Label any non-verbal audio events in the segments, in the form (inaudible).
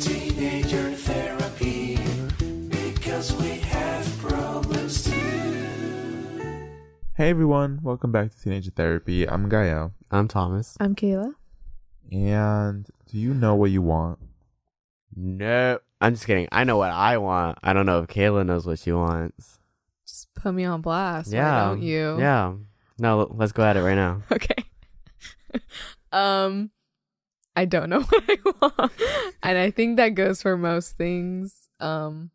Teenager therapy because we have problems too. Hey everyone, welcome back to Teenage Therapy. I'm Gael. I'm Thomas. I'm Kayla. And do you know what you want? No, I'm just kidding. I know what I want. I don't know if Kayla knows what she wants. Just put me on blast. yeah, Why don't you? Yeah. No, let's go at it right now. (laughs) Okay. (laughs) um, I don't know (laughs) what I want, and I think that goes for most things. Um,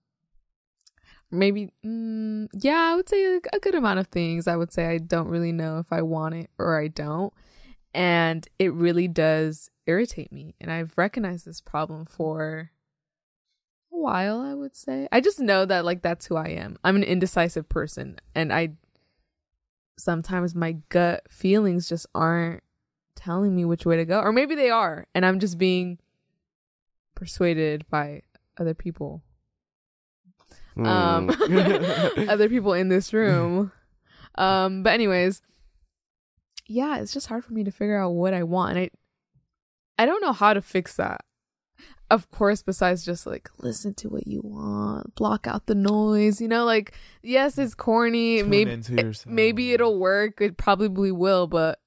maybe, mm, yeah, I would say a, a good amount of things. I would say I don't really know if I want it or I don't, and it really does irritate me. And I've recognized this problem for a while. I would say I just know that like that's who I am. I'm an indecisive person, and I sometimes my gut feelings just aren't telling me which way to go. Or maybe they are and i'm just being persuaded by other people. Um Hmm. (laughs) (laughs) other people in this room. Um but anyways yeah it's just hard for me to figure out what i want and i i don't know how to fix that. Of course besides just like listen to what you want block out the noise you know like yes it's corny. Tune maybe maybe it'll work. It probably will but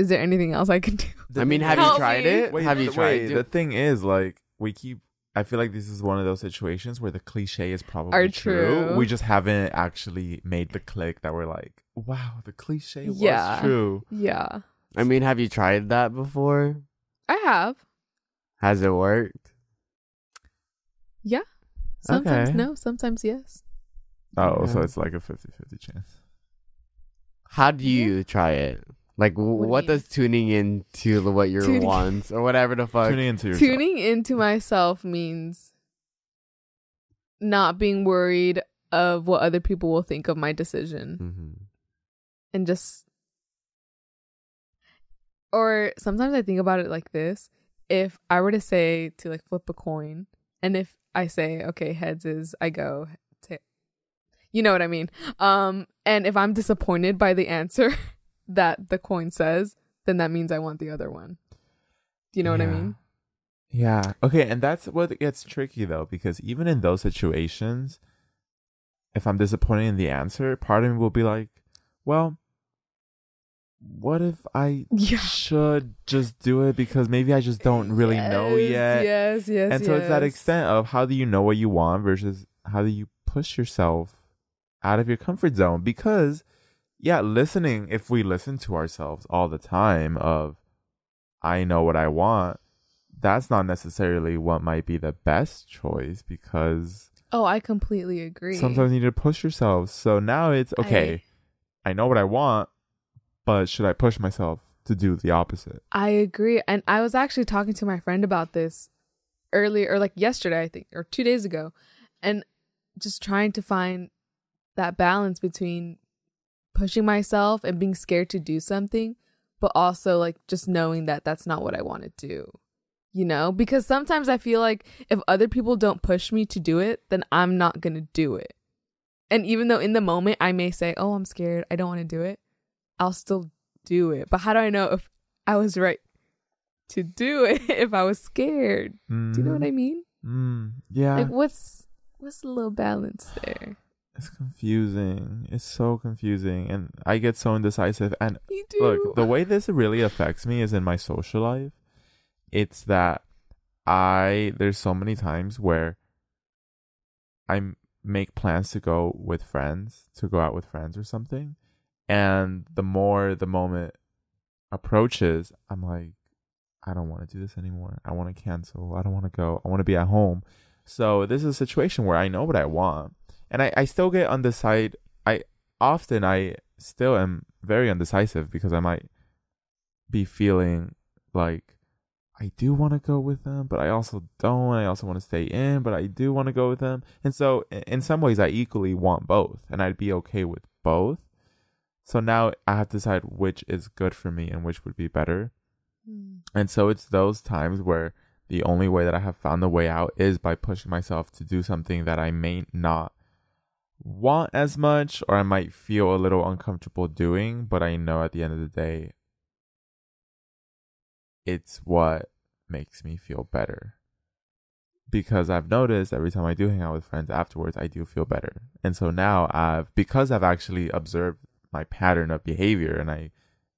is there anything else i can do I mean, have you Help tried me. it? Wait, have you th- tried? wait, do- the thing is, like, we keep. I feel like this is one of those situations where the cliche is probably Are true. true. We just haven't actually made the click that we're like, wow, the cliche was true. yeah I mean, have you tried that before? i have Has it worked? yeah sometimes Okay. no sometimes yes Oh, so it's like a 50 50 chance. How do you try it? Like, What what does tuning into the- what your Tuning- (laughs) wants or whatever the fuck? Tuning into yourself. tuning into myself means not being worried of what other people will think of my decision Mhm. and just or sometimes I think about it like this. If I were to say to like flip a coin and if I say okay heads is I go ta- you know what I mean. Um and if I'm disappointed by the answer (laughs) that the coin says, then that means I want the other one. Do you know what I mean? Yeah. Okay. And that's what gets tricky though, because even in those situations, if I'm disappointed in the answer, part of me will be like, well, what if I (laughs) Yeah. should just do it because maybe I just don't really know yet? Yes, yes. and so it's that extent of how do you know what you want versus how do you push yourself out of your comfort zone? Because, yeah, listening, if we listen to ourselves all the time of, I know what I want, that's not necessarily what might be the best choice because Oh, I completely agree. sometimes you need to push yourself. So now it's okay, I know what I want, but should I push myself to do the opposite? I agree. And I was actually talking to my friend about this earlier, or like yesterday, I think, or two days ago, and just trying to find that balance between pushing myself and being scared to do something, but also like just knowing that that's not what I want to do. You know, because sometimes I feel like if other people don't push me to do it, then I'm not going to do it. And even though in the moment I may say, "Oh, I'm scared. I don't want to do it." I'll still do it. But how do I know if I was right to do (laughs) it if I was scared? Do you know what I mean? Mm, yeah. Like what's what's the little balance there? It's confusing. It's so confusing. And I get so indecisive. And You do. look, the way this really affects me is in my social life. It's that I, there's so many times where I make plans to go with friends, to go out with friends or something. And the more the moment approaches, I'm like, I don't want to do this anymore. I want to cancel. I don't want to go. I want to be at home. So this is a situation where I know what I want. And I, I still get undecided. I often I still am very undecisive because I might be feeling like I do want to go with them, but I also don't. I also want to stay in, but I do want to go with them. And so in some ways I equally want both and I'd be okay with both. So now I have to decide which is good for me and which would be better. Hmm. And so it's those times where the only way that I have found the way out is by pushing myself to do something that I may not want as much or I might feel a little uncomfortable doing, but I know at the end of the day it's what makes me feel better. Because I've noticed every time I do hang out with friends afterwards, I do feel better. And so now I've, because I've actually observed my pattern of behavior and I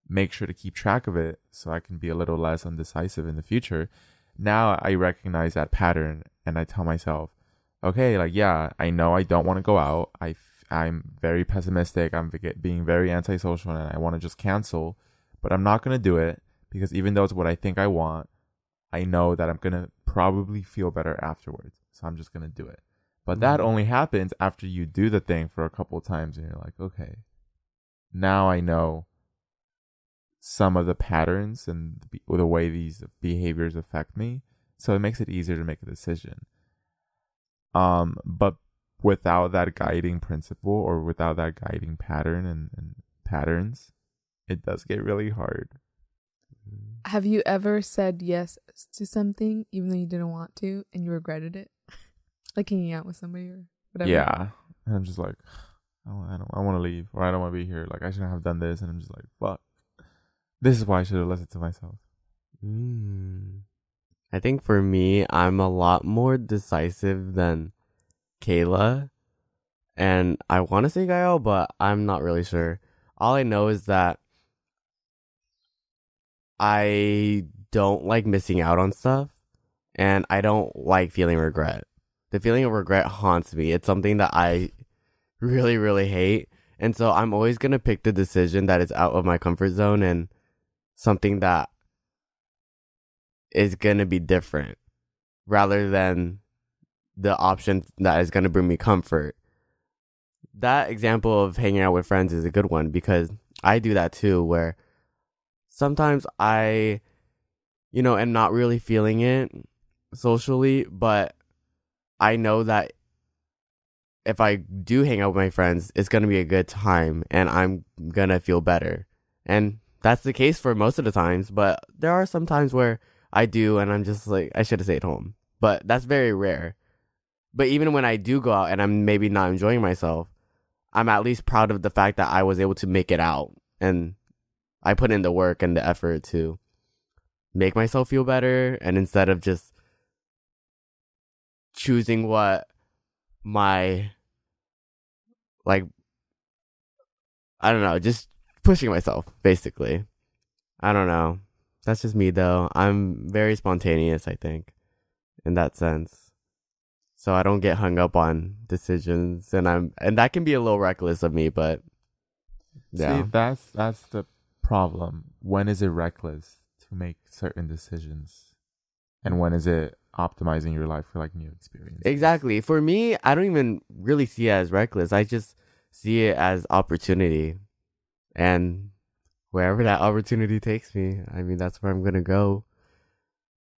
make sure to keep track of it so I can be a little less undecisive in the future. Now I recognize that pattern and I tell myself, okay, like, yeah, I know I don't want to go out. I, f- I'm very pessimistic. I'm being very antisocial and I want to just cancel, but I'm not going to do it because even though it's what I think I want, I know that I'm going to probably feel better afterwards. So I'm just going to do it. But that Mhm. only happens after you do the thing for a couple of times and you're like, okay, now I know some of the patterns and the, the way these behaviors affect me. So it makes it easier to make a decision. Um, but without that guiding principle or without that guiding pattern and, and patterns, it does get really hard. Have you ever said yes to something even though you didn't want to and you regretted it? (laughs) like hanging out with somebody or whatever. Yeah. And I'm just like, oh, (sighs) I don't, I want to leave or I don't want to be here. Like I shouldn't have done this. And I'm just like, fuck. This is why I should have listened to myself. Mm. I think for me, I'm a lot more decisive than Kayla. And I want to say Gael, but I'm not really sure. All I know is that I don't like missing out on stuff and I don't like feeling regret. The feeling of regret haunts me. It's something that I really, really hate. And so I'm always going to pick the decision that is out of my comfort zone and something that is going to be different rather than the option that is going to bring me comfort. That example of hanging out with friends is a good one because I do that too, where sometimes I, you know, am not really feeling it socially, but I know that if I do hang out with my friends, it's going to be a good time and I'm going to feel better. And that's the case for most of the times, but there are some times where I do and I'm just like, I should have stayed home. But that's very rare. But even when I do go out and I'm maybe not enjoying myself, I'm at least proud of the fact that I was able to make it out and I put in the work and the effort to make myself feel better. And instead of just choosing what my, like, I don't know, just pushing myself, basically. I don't know. That's just me, though. I'm very spontaneous, I think, in that sense. So I don't get hung up on decisions, and I'm, and that can be a little reckless of me, but yeah, See, that's that's the problem. When is it reckless to make certain decisions, and when is it optimizing your life for like new experiences? exactly. For me, I don't even really see it as reckless. I just see it as opportunity, and wherever that opportunity takes me, I mean, that's where I'm gonna go.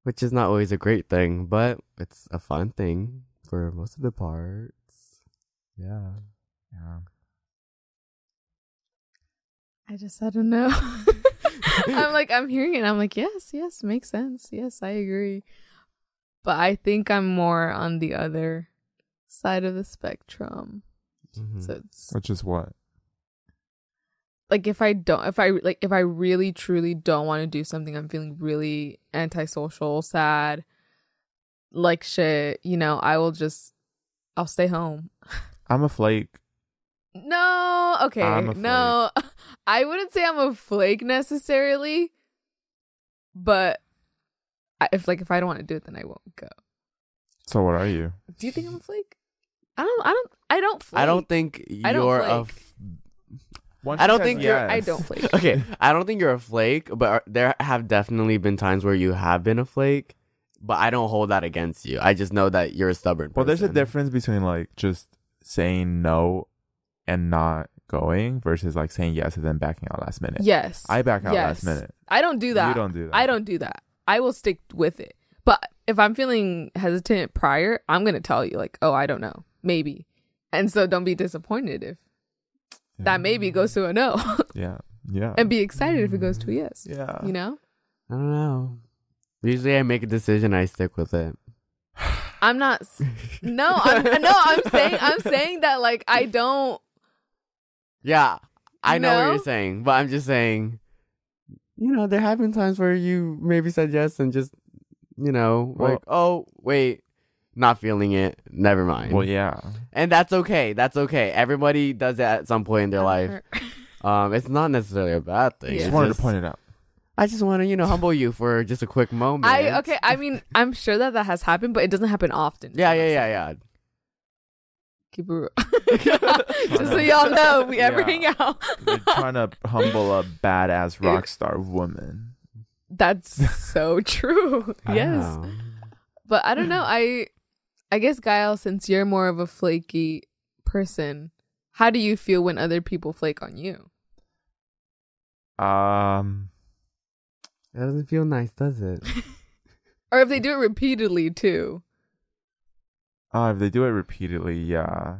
Which is not always a great thing, but it's a fun thing for most of the parts. Yeah. Yeah. I just I don't know. I'm like I'm hearing it. I'm like yes, yes, makes sense. Yes, I agree. But I think I'm more on the other side of the spectrum. Mhm. So it's Which is what? Like if I don't if I like if I really truly don't want to do something, I'm feeling really antisocial, sad, like shit, you know, I will just I'll stay home. (laughs) I'm a flake. No, okay. I'm a No. (laughs) I wouldn't say I'm a flake necessarily, but if like if I don't want to do it then I won't go. So what are you? Do you think I'm a flake? I don't I don't I don't flake. I don't think I don't you're a. flake. f- Once I don't said think you're- I don't flake. (laughs) okay, I don't think you're a flake, but are- there have definitely been times where you have been a flake. But I don't hold that against you. I just know that you're a stubborn. Well, there's a difference between like just saying no and not going versus like saying yes and then backing out last minute. Yes. I back out yes. last minute. I don't do that. You don't do that. I don't do that. I will stick with it. But if I'm feeling hesitant prior, I'm going to tell you, like, oh, I don't know. Maybe. And so don't be disappointed if Yeah. that maybe goes to a no (laughs) Yeah. Yeah. and be excited if it goes to a yes. yeah. You know? I don't know. Usually, I make a decision, I stick with it. (sighs) I'm not. No, I'm, (laughs) no, I'm saying, I'm saying that, like, I don't. Yeah, I know what you're saying, but I'm just saying, you know, there have been times where you maybe said yes and just you know, Well- like, oh, wait, not feeling it. Never mind. Well, yeah. and that's okay. That's okay. Everybody does that at some point in their life. (laughs) Um, it's not necessarily a bad thing. Yeah. Just It's wanted just- to point it out. I just want to, you know, humble you for just a quick moment. I okay. I mean, I'm sure that that has happened, but it doesn't happen often. Yeah, yeah, yeah, yeah. Keep it real. (laughs) (laughs) Just so y'all know, we ever Yeah. hang out. You're trying to humble a badass rock star woman. That's so true. Yes. Wow. But I don't know. I I guess Gael, since you're more of a flaky person, how do you feel when other people flake on you? Um, That doesn't feel nice, does it? (laughs) Or if they do it repeatedly too. oh, if they do it repeatedly, yeah.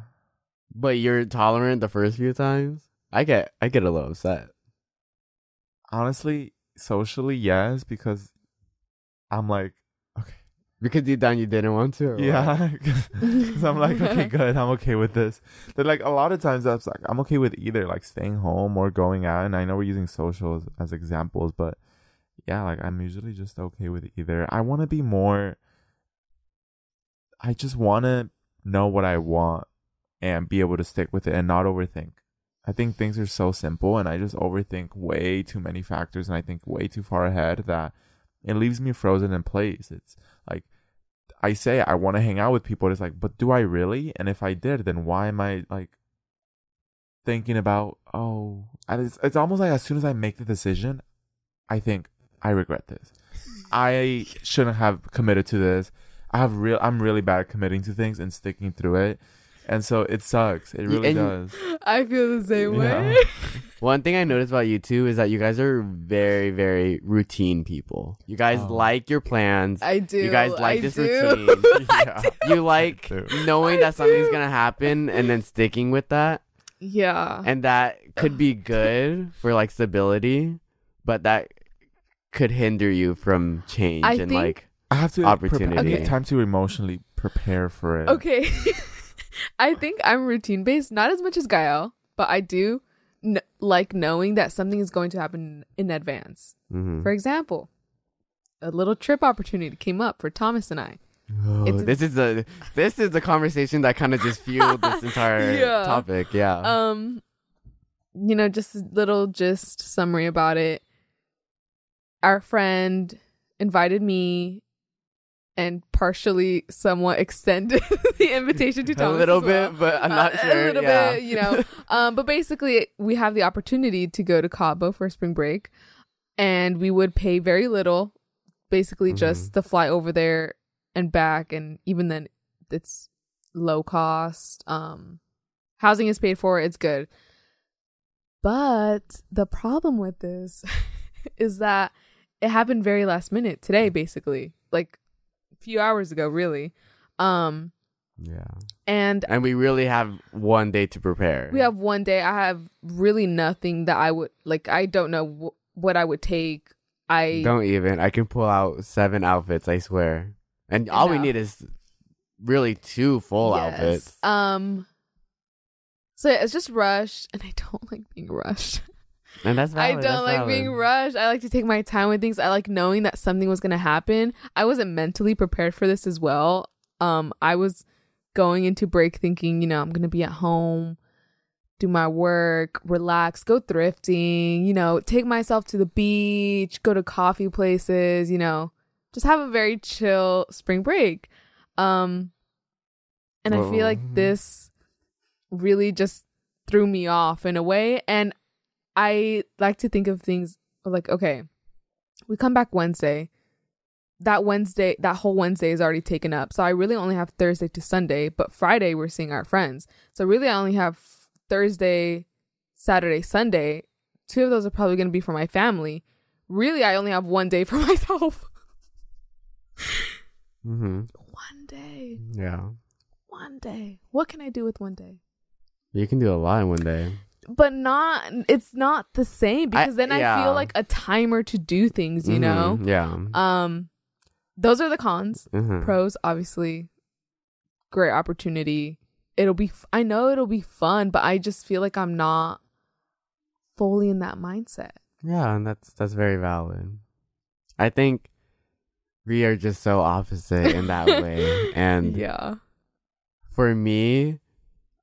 But you're tolerant the first few times. I get, I get a little upset. Honestly, socially, yes, because I'm like, okay, Because deep down you didn't want to. yeah, because (laughs) I'm like, okay, (laughs) good, I'm okay with this. But like a lot of times, that's like I'm okay with either like staying home or going out. And I know we're using social as, as examples, but yeah, like I'm usually just okay with either. I want to be more. I just want to know what I want and be able to stick with it and not overthink. I think things are so simple and I just overthink way too many factors and I think way too far ahead that it leaves me frozen in place. It's like I say I want to hang out with people. It's like, but do I really? And if I did, then why am I like thinking about? Oh, and it's it's almost like as soon as I make the decision, I think I regret this. I (laughs) shouldn't have committed to this. I have real. I'm really bad at committing to things and sticking through it, and so it sucks. It really and- does. I feel the same Yeah. way. (laughs) One thing I noticed about you too is that you guys are very, very routine people. You guys Oh. like your plans. I do. You guys like I this do. routine. (laughs) (laughs) yeah. you like knowing I that something's gonna happen and then sticking with that. Yeah. and that could be good for like stability, but that could hinder you from change I and think- like I have to prep- I Opportunity. time to emotionally prepare for it. Okay. I think I'm routine based, not as much as Gael, but I do n- like knowing that something is going to happen in advance. mhm. For example, a little trip opportunity came up for Thomas and I. Oh, it's- this is the this is the conversation that kind of just fueled this (laughs) entire Yeah. topic. Yeah. Um, you know, just a little just summary about it. Our friend invited me and partially somewhat extended (laughs) the invitation to talk (laughs) a little well. bit, but I'm not Uh, sure. A little yeah. bit, you know. (laughs) um, but basically, we have the opportunity to go to Cabo for spring break, and we would pay very little, basically Mm-hmm. just to fly over there and back, and even then, it's low cost. Um, housing is paid for; it's good. But the problem with this is that it happened very last minute today, basically, like few hours ago, really. Um, yeah. and And we really have one day to prepare. we have one day. I have really nothing that I would like. I don't know wh- what I would take. I Don't even. I can pull out seven outfits. I swear. And all we need is really two full Yes. outfits. Um. So yeah, it's just rushed, and I don't (laughs) like being rushed. And that's why I don't that's like valid. being rushed. I like to take my time with things. I like knowing that something was gonna happen. I wasn't mentally prepared for this as well. Um, I was going into break thinking, you know, I'm gonna be at home, do my work, relax, go thrifting, you know, take myself to the beach, go to coffee places, you know, just have a very chill spring break. Um, and I feel like this really just threw me off in a way. And I like to think of things like, okay, we come back Wednesday. That Wednesday, that whole Wednesday is already taken up. So I really only have Thursday to Sunday, but Friday we're seeing our friends. So really I only have Thursday, Saturday, Sunday. Two of those are probably going to be for my family. Really, I only have one day (laughs) for myself. Mm-hmm. one day. Yeah. One day. What can I do with one day? You can do a lot in one day. But not it's not the same I- because then I yeah. feel like a timer to do things, you know. Mhm, Yeah. Um those are the cons. Mhm. Pros obviously great opportunity. It'll be f- I know it'll be fun, but I just feel like I'm not fully in that mindset. Yeah, and that's that's very valid. I think we are just so opposite in that way. (laughs) And yeah. for me,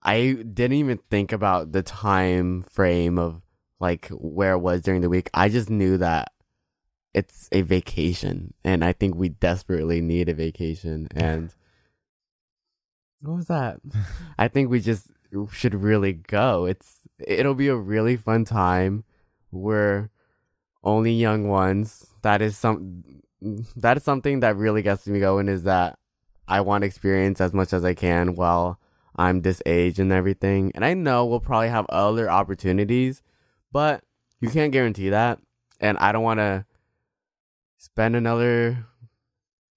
I didn't even think about the time frame of like where it was during the week. I just knew that it's a vacation and I think we desperately need a vacation and (laughs) what was that? I think we just should really go. It's it'll be a really fun time. We're only young ones. That is some that is something that really gets me going is that I want to experience as much as I can while I'm this age and everything. And I know we'll probably have other opportunities, but you can't guarantee that. And I don't want to spend another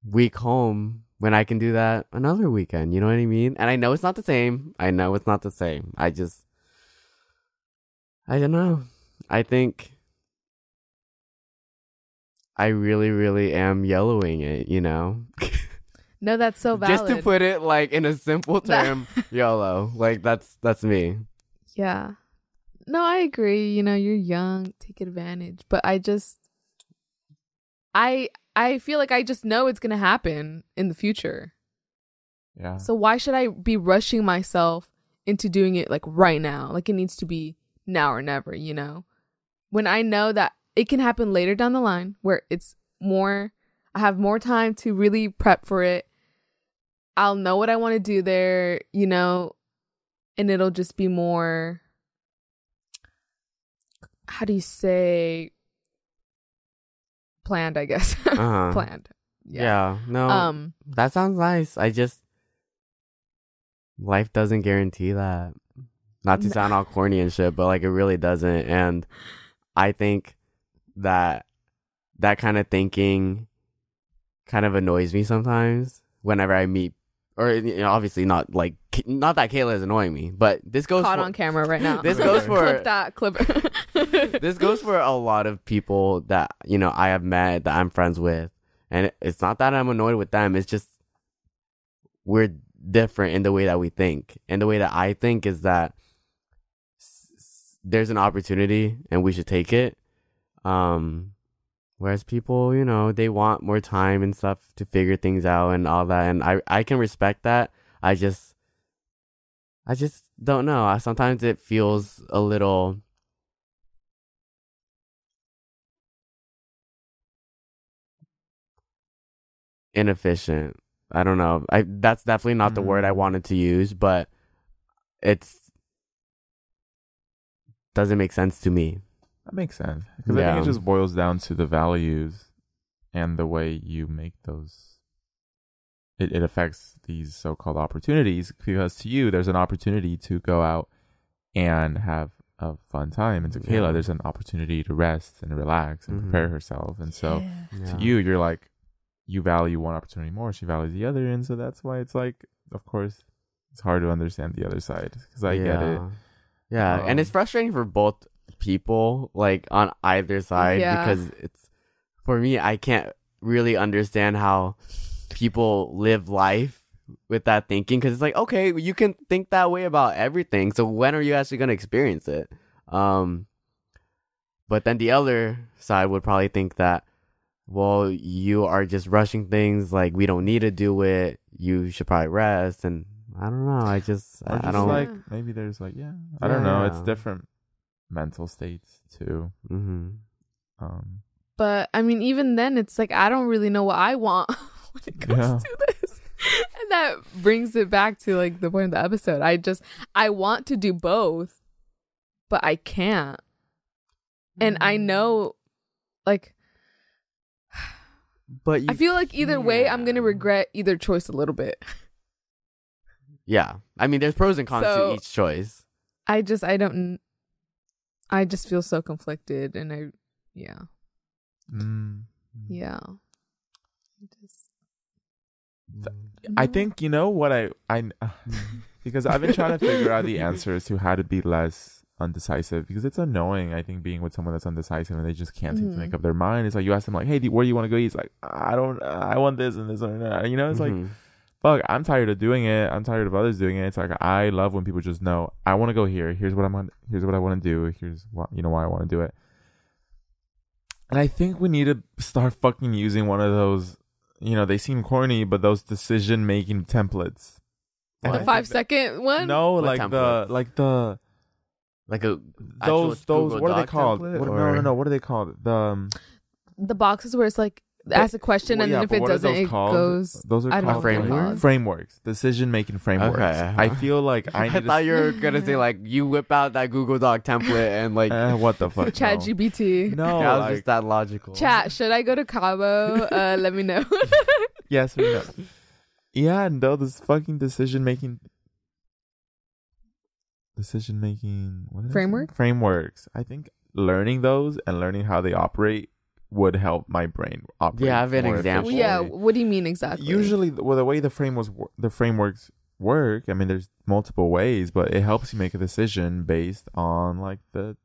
week home when I can do that another weekend. You know what I mean? And I know it's not the same. I know it's not the same. I just, I don't know. I think I really, really am YOLOing it, you know? (laughs) No, that's so valid. Just to put it like in a simple term, (laughs) YOLO. Like that's that's me. Yeah. No, I agree. You know, you're young, take advantage. But I just I I feel like I just know it's going to happen in the future. Yeah. So why should I be rushing myself into doing it like right now? Like it needs to be now or never, you know? When I know that it can happen later down the line where it's more I have more time to really prep for it. I'll know what I want to do there, you know, and it'll just be more how do you say planned, I guess. (laughs) Uh-huh. planned. Yeah. No. Um that sounds nice. I just life doesn't guarantee that. Not to sound all corny and shit, but like it really doesn't. And I think that that kind of thinking kind of annoys me sometimes whenever I meet or you know, obviously not like not that Kayla is annoying me, but this goes caught for, on camera right now. This goes for- clip that clip. this goes for a lot of people that you know I have met that I'm friends with, and it's not that I'm annoyed with them. It's just we're different in the way that we think, and the way that I think is that s- s- there's an opportunity and we should take it. Um, whereas people, you know, they want more time and stuff to figure things out and all that, and I I can respect that. I just I just don't know. I- Sometimes it feels a little inefficient. I don't know. I that's definitely not the mm-hmm. word I wanted to use, but it's doesn't make sense to me. That makes sense because I think it just boils down to the values and the way you make those. It it affects these so-called opportunities because to you there's an opportunity to go out and have a fun time, and to Yeah. Kayla there's an opportunity to rest and relax and Mhm. prepare herself, and so Yeah. to you you're like you value one opportunity more, she values the other, and so that's why it's like of course it's hard to understand the other side because I get it. Yeah, and it's Um, frustrating for both people, like on either side, Yeah. because it's for me. I can't really understand how people live life with that thinking, because it's like, okay, you can think that way about everything. So when are you actually gonna experience it? Um, but then the other side would probably think that, well, you are just rushing things. Like we don't need to do it. You should probably rest. And I don't know. I just, I, just I don't like maybe there's like yeah, I don't know. It's different mental states too. hmm Um, but I mean, even then, it's like I don't really know what I want (laughs) when it comes Yeah. to this, (laughs) and that brings it back to like the point of the episode. I just I want to do both, but I can't, and I know, like (sighs) But you I feel like either way, I'm gonna regret either choice a little bit. Yeah. I mean, there's pros and cons So- to each choice. I just I don't. I just feel so conflicted, and I, yeah, mm, yeah. I Just, I think you know what I I (laughs) because I've been trying to figure out the (laughs) answers to how to be less undecisive because it's annoying. I think being with someone that's undecisive and they just can't seem to Mhm. make up their mind. It's like you ask them like, "Hey, do, where do you want to go?" He's like, "I don't. I want this and this and that." You know, it's like Mhm. Fuck, I'm tired of doing it. I'm tired of others doing it. It's like I love when people just know I want to go here. Here's what I'm on. Here's what I want to do. Here's what you know why I want to do it. And I think we need to start fucking using one of those, you know, they seem corny, but those decision making templates. The What? five second one. No, What like the like the Like a those those Google what are they called? What, no, no, no. What are they called? The um, The boxes where it's like ask a question well, and yeah, then if it doesn't, those it called? goes. Those are I called frameworks. frameworks, decision making frameworks. Okay. I feel like (laughs) I I, need to thought you were gonna say like you whip out that Google Doc template and like (laughs) Uh, what the fuck? (laughs) Chat no. GPT. No, that was like, just that logical. Chat. Should I go to Cabo? Uh, let me know. yes we no. Yeah, and no, this fucking decision making, decision making what did I say? Framework? frameworks. I think learning those and learning how they operate would help my brain operate. Do you have an more example? Well, yeah. What do you mean exactly? Usually, the- well, the way the frame was the frameworks work. I mean, there's multiple ways, but it helps you make a decision based on like the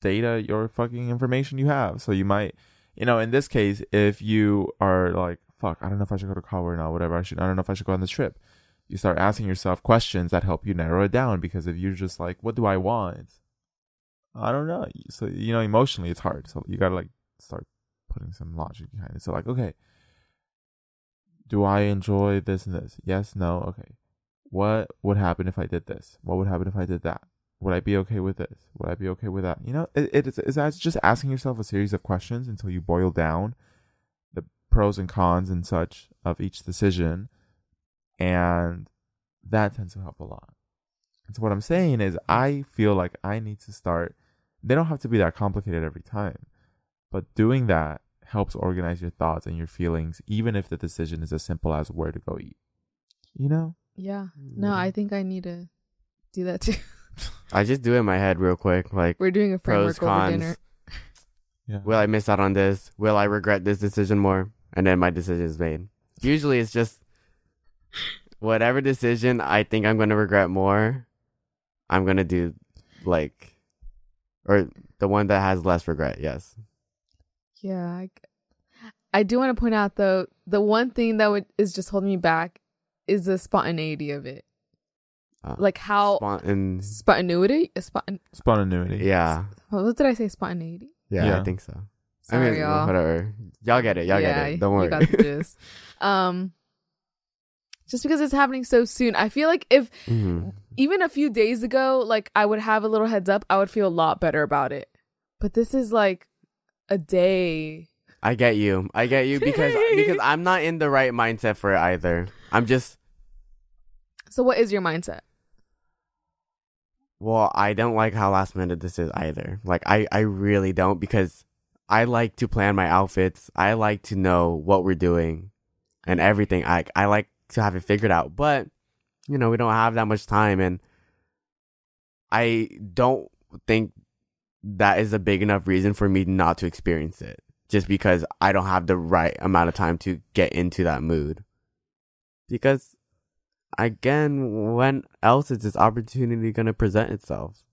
data, your fucking information you have. So you might, you know, in this case, if you are like, fuck, I don't know if I should go to college or not, whatever. I should, I don't know if I should go on this trip. You start asking yourself questions that help you narrow it down because if you're just like, what do I want? I don't know. So you know, emotionally, it's hard. So you gotta like start putting some logic behind it. So like, okay, do I enjoy this and this? Yes, no, okay. What would happen if I did this? What would happen if I did that? Would I be okay with this? Would I be okay with that? You know, it, it is it's, just asking yourself a series of questions until you boil down the pros and cons and such of each decision, and that tends to help a lot. And so what I'm saying is, I feel like I need to start. They don't have to be that complicated every time, but doing that helps organize your thoughts and your feelings, even if the decision is as simple as where to go eat. You know? Yeah. No, mm-hmm. I think I need to do that too. (laughs) I just do it in my head real quick. Like We're doing a pros, framework over dinner. (laughs) Yeah. Will I miss out on this? Will I regret this decision more? And then my decision is made. Usually it's just whatever decision I think I'm gonna regret more, I'm gonna do like or the one that has less regret, yes. Yeah. I, I do want to point out though, the one thing that would is just holding me back is the spontaneity of it. Uh, Like how Spontan- spontaneity, spont- Spontaneity. yeah. what did I say? Spontaneity. yeah. Yeah. I think so. Sorry, I mean, y'all. whatever. Y'all get it. Y'all yeah, get it. Don't You worry. got the (laughs) gist. um, just because it's happening so soon, I feel like if Mhm. even a few days ago, like I would have a little heads up, I would feel a lot better about it. But this is like a day. I get you. I get you because (laughs) because I'm not in the right mindset for it either. I'm just So, what is your mindset? Well, I don't like how last minute this is either. Like I, I really don't because I like to plan my outfits. I like to know what we're doing and everything. I I like to have it figured out. But, you know, we don't have that much time and I don't think that is a big enough reason for me not to experience it. Just because I don't have the right amount of time to get into that mood. Because again, when else is this opportunity going to present itself?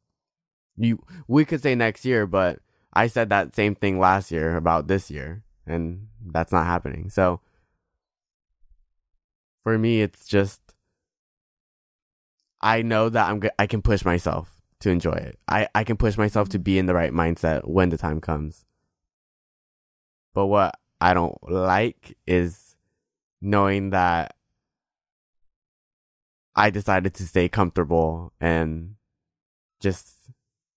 You, we could say next year, but I said that same thing last year about this year, and that's not happening. So, for me, it's just I know that I'm I can push myself to enjoy it. I I can push myself to mm-hmm. be in the right mindset when the time comes. But what I don't like is knowing that I decided to stay comfortable and just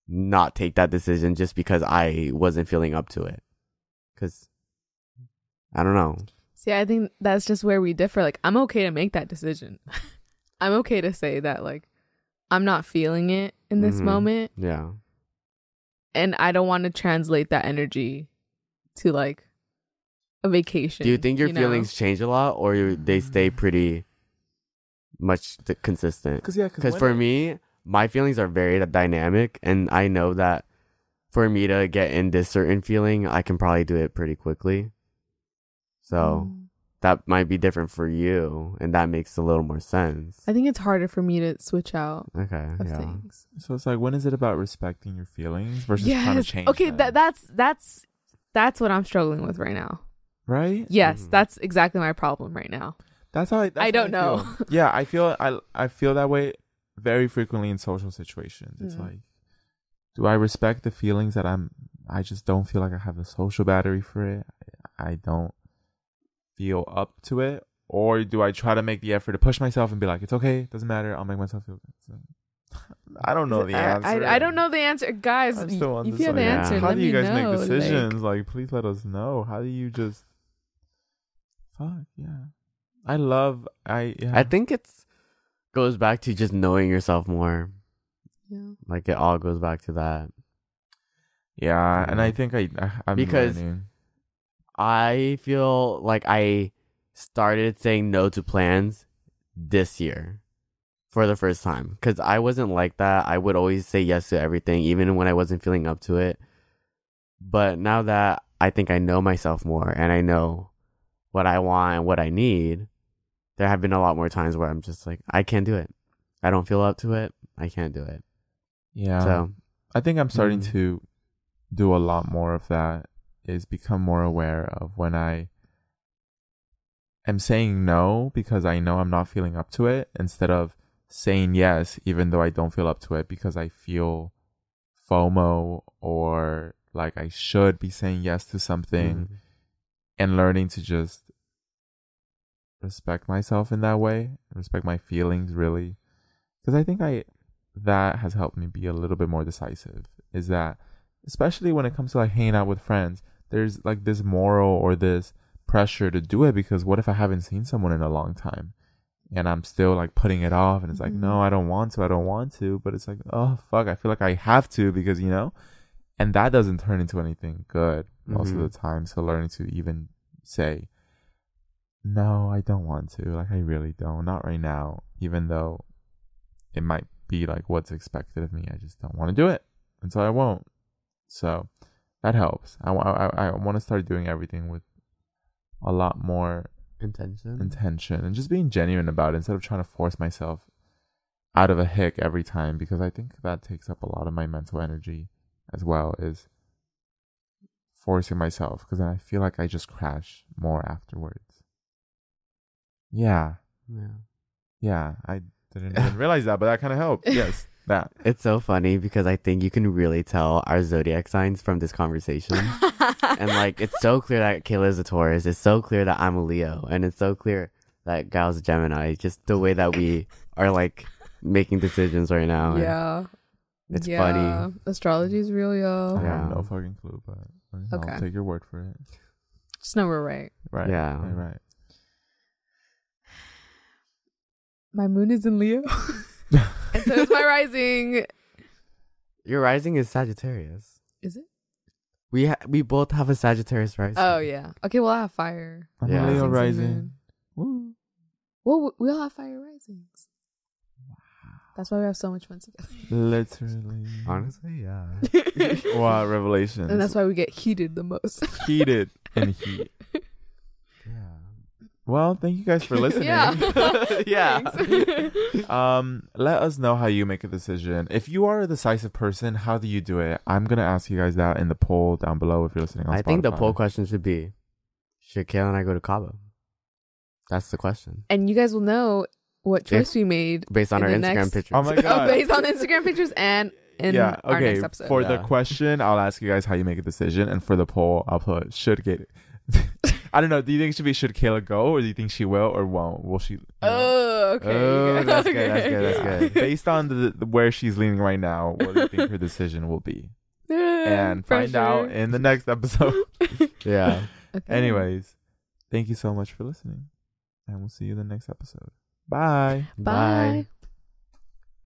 not take that decision just because I wasn't feeling up to it. Cause I don't know. See, I think that's just where we differ. Like, I'm okay to make that decision. (laughs) I'm okay to say that, like, I'm not feeling it in this Mhm. moment, Yeah. and I don't want to translate that energy to like a vacation. Do you think your know? feelings change a lot or you, they stay pretty much th- consistent? Because yeah, Because for me, my feelings are very dynamic, and I know that for me to get in this certain feeling, I can probably do it pretty quickly. So Mm. that might be different for you, and that makes a little more sense. I think it's harder for me to switch out Okay, of yeah. things. So it's like, when is it about respecting your feelings versus trying to change? Okay, them? that that's that's that's what I'm struggling with right now. right. Yes, Mhm. that's exactly my problem right now. That's how I. That's I don't know. feel. (laughs) yeah, I feel I I feel that way very frequently in social situations. It's Mm. like, do I respect the feelings that I'm? I just don't feel like I have the social battery for it. I don't feel up to it, or do I try to make the effort to push myself and be like, it's okay, doesn't matter, I'll make myself feel good. So, I don't know the I, answer. I, I don't know the answer, guys. I'm still if you have the undecided. answer, How let do you me guys know. make decisions? Like, please let us know. How do you just fuck? Yeah, I love. I yeah. I think it's goes back to just knowing yourself more. yeah. Like it all goes back to that. yeah, and I think I, I I'm Because- learning. I feel like I started saying no to plans this year for the first time because I wasn't like that. I would always say yes to everything, even when I wasn't feeling up to it. But now that I think I know myself more and I know what I want and what I need, there have been a lot more times where I'm just like, I can't do it. I don't feel up to it. I can't do it. Yeah. So, I think I'm starting Mm. to do a lot more of that is become more aware of when I am saying no because I know I'm not feeling up to it instead of saying yes even though I don't feel up to it because I feel FOMO or like I should be saying yes to something mhm. and learning to just respect myself in that way, respect my feelings really. Because I think I that has helped me be a little bit more decisive. Is that especially when it comes to like hanging out with friends, there's like this moral or this pressure to do it because what if I haven't seen someone in a long time? And I'm still like putting it off and it's like, Mhm. no, I don't want to, I don't want to, but it's like, oh fuck, I feel like I have to because you know? And that doesn't turn into anything good most Mhm. of the time. So learning to even say, no, I don't want to. Like, I really don't. Not right now. Even though it might be like what's expected of me, I just don't want to do it. And so I won't. So that helps. I, I, I want to start doing everything with a lot more intention. intention and just being genuine about it instead of trying to force myself out of a hick every time because I think that takes up a lot of my mental energy as well is forcing myself because then I feel like I just crash more afterwards. Yeah. yeah. Yeah. I (laughs) didn't even realize that, but that kind of helped. Yes. That. It's so funny because I think you can really tell our zodiac signs from this conversation. (laughs) and like it's so clear that Kayla is a Taurus. It's so clear that I'm a Leo. And it's so clear that Gael's a Gemini. Just the way that we are like making decisions right now. Yeah. It's yeah. funny. Astrology is real, I y'all. Yeah. have no fucking clue, but I'll Okay. take your word for it. Just know we're right. Right. Yeah. Right. right. My moon is in Leo. (laughs) and so is my rising. Your rising is Sagittarius. Is it? We ha- we both have a Sagittarius rising. Oh yeah. Okay, well I have fire. I'm Yeah. Leo rising. Woo. Well, we- we all have fire risings. That's why we have so much fun together. Literally. Honestly, yeah. (laughs) Wow, revelations. and that's why we get heated the most. heated (laughs) and heat. Yeah. Well, thank you guys for (laughs) listening. (laughs) (laughs) yeah. Yeah. Um, let us know how you make a decision. If you are a decisive person, how do you do it? I'm gonna ask you guys that in the poll down below if you're listening on I think the poll question should be Should Kayla and I go to Cabo? That's the question. and you guys will know what choice we made Based on In our the Instagram next- pictures. Oh my oh, god. based on Instagram pictures and in yeah. our Okay. next episode. For the question, I'll ask you guys how you make a decision, and for the poll, I'll put should get. I don't know. Do you think it should be should Kayla go, or do you think she will or won't? Will she? you know? oh, okay. Oh, that's good, that's Okay. good, that's good. (laughs) Based on the, the where she's leaning right now, what do you think her decision will be? (laughs) And find out in the next episode. (laughs) yeah. Okay. Anyways, thank you so much for listening, and we'll see you in the next episode. Bye. Bye.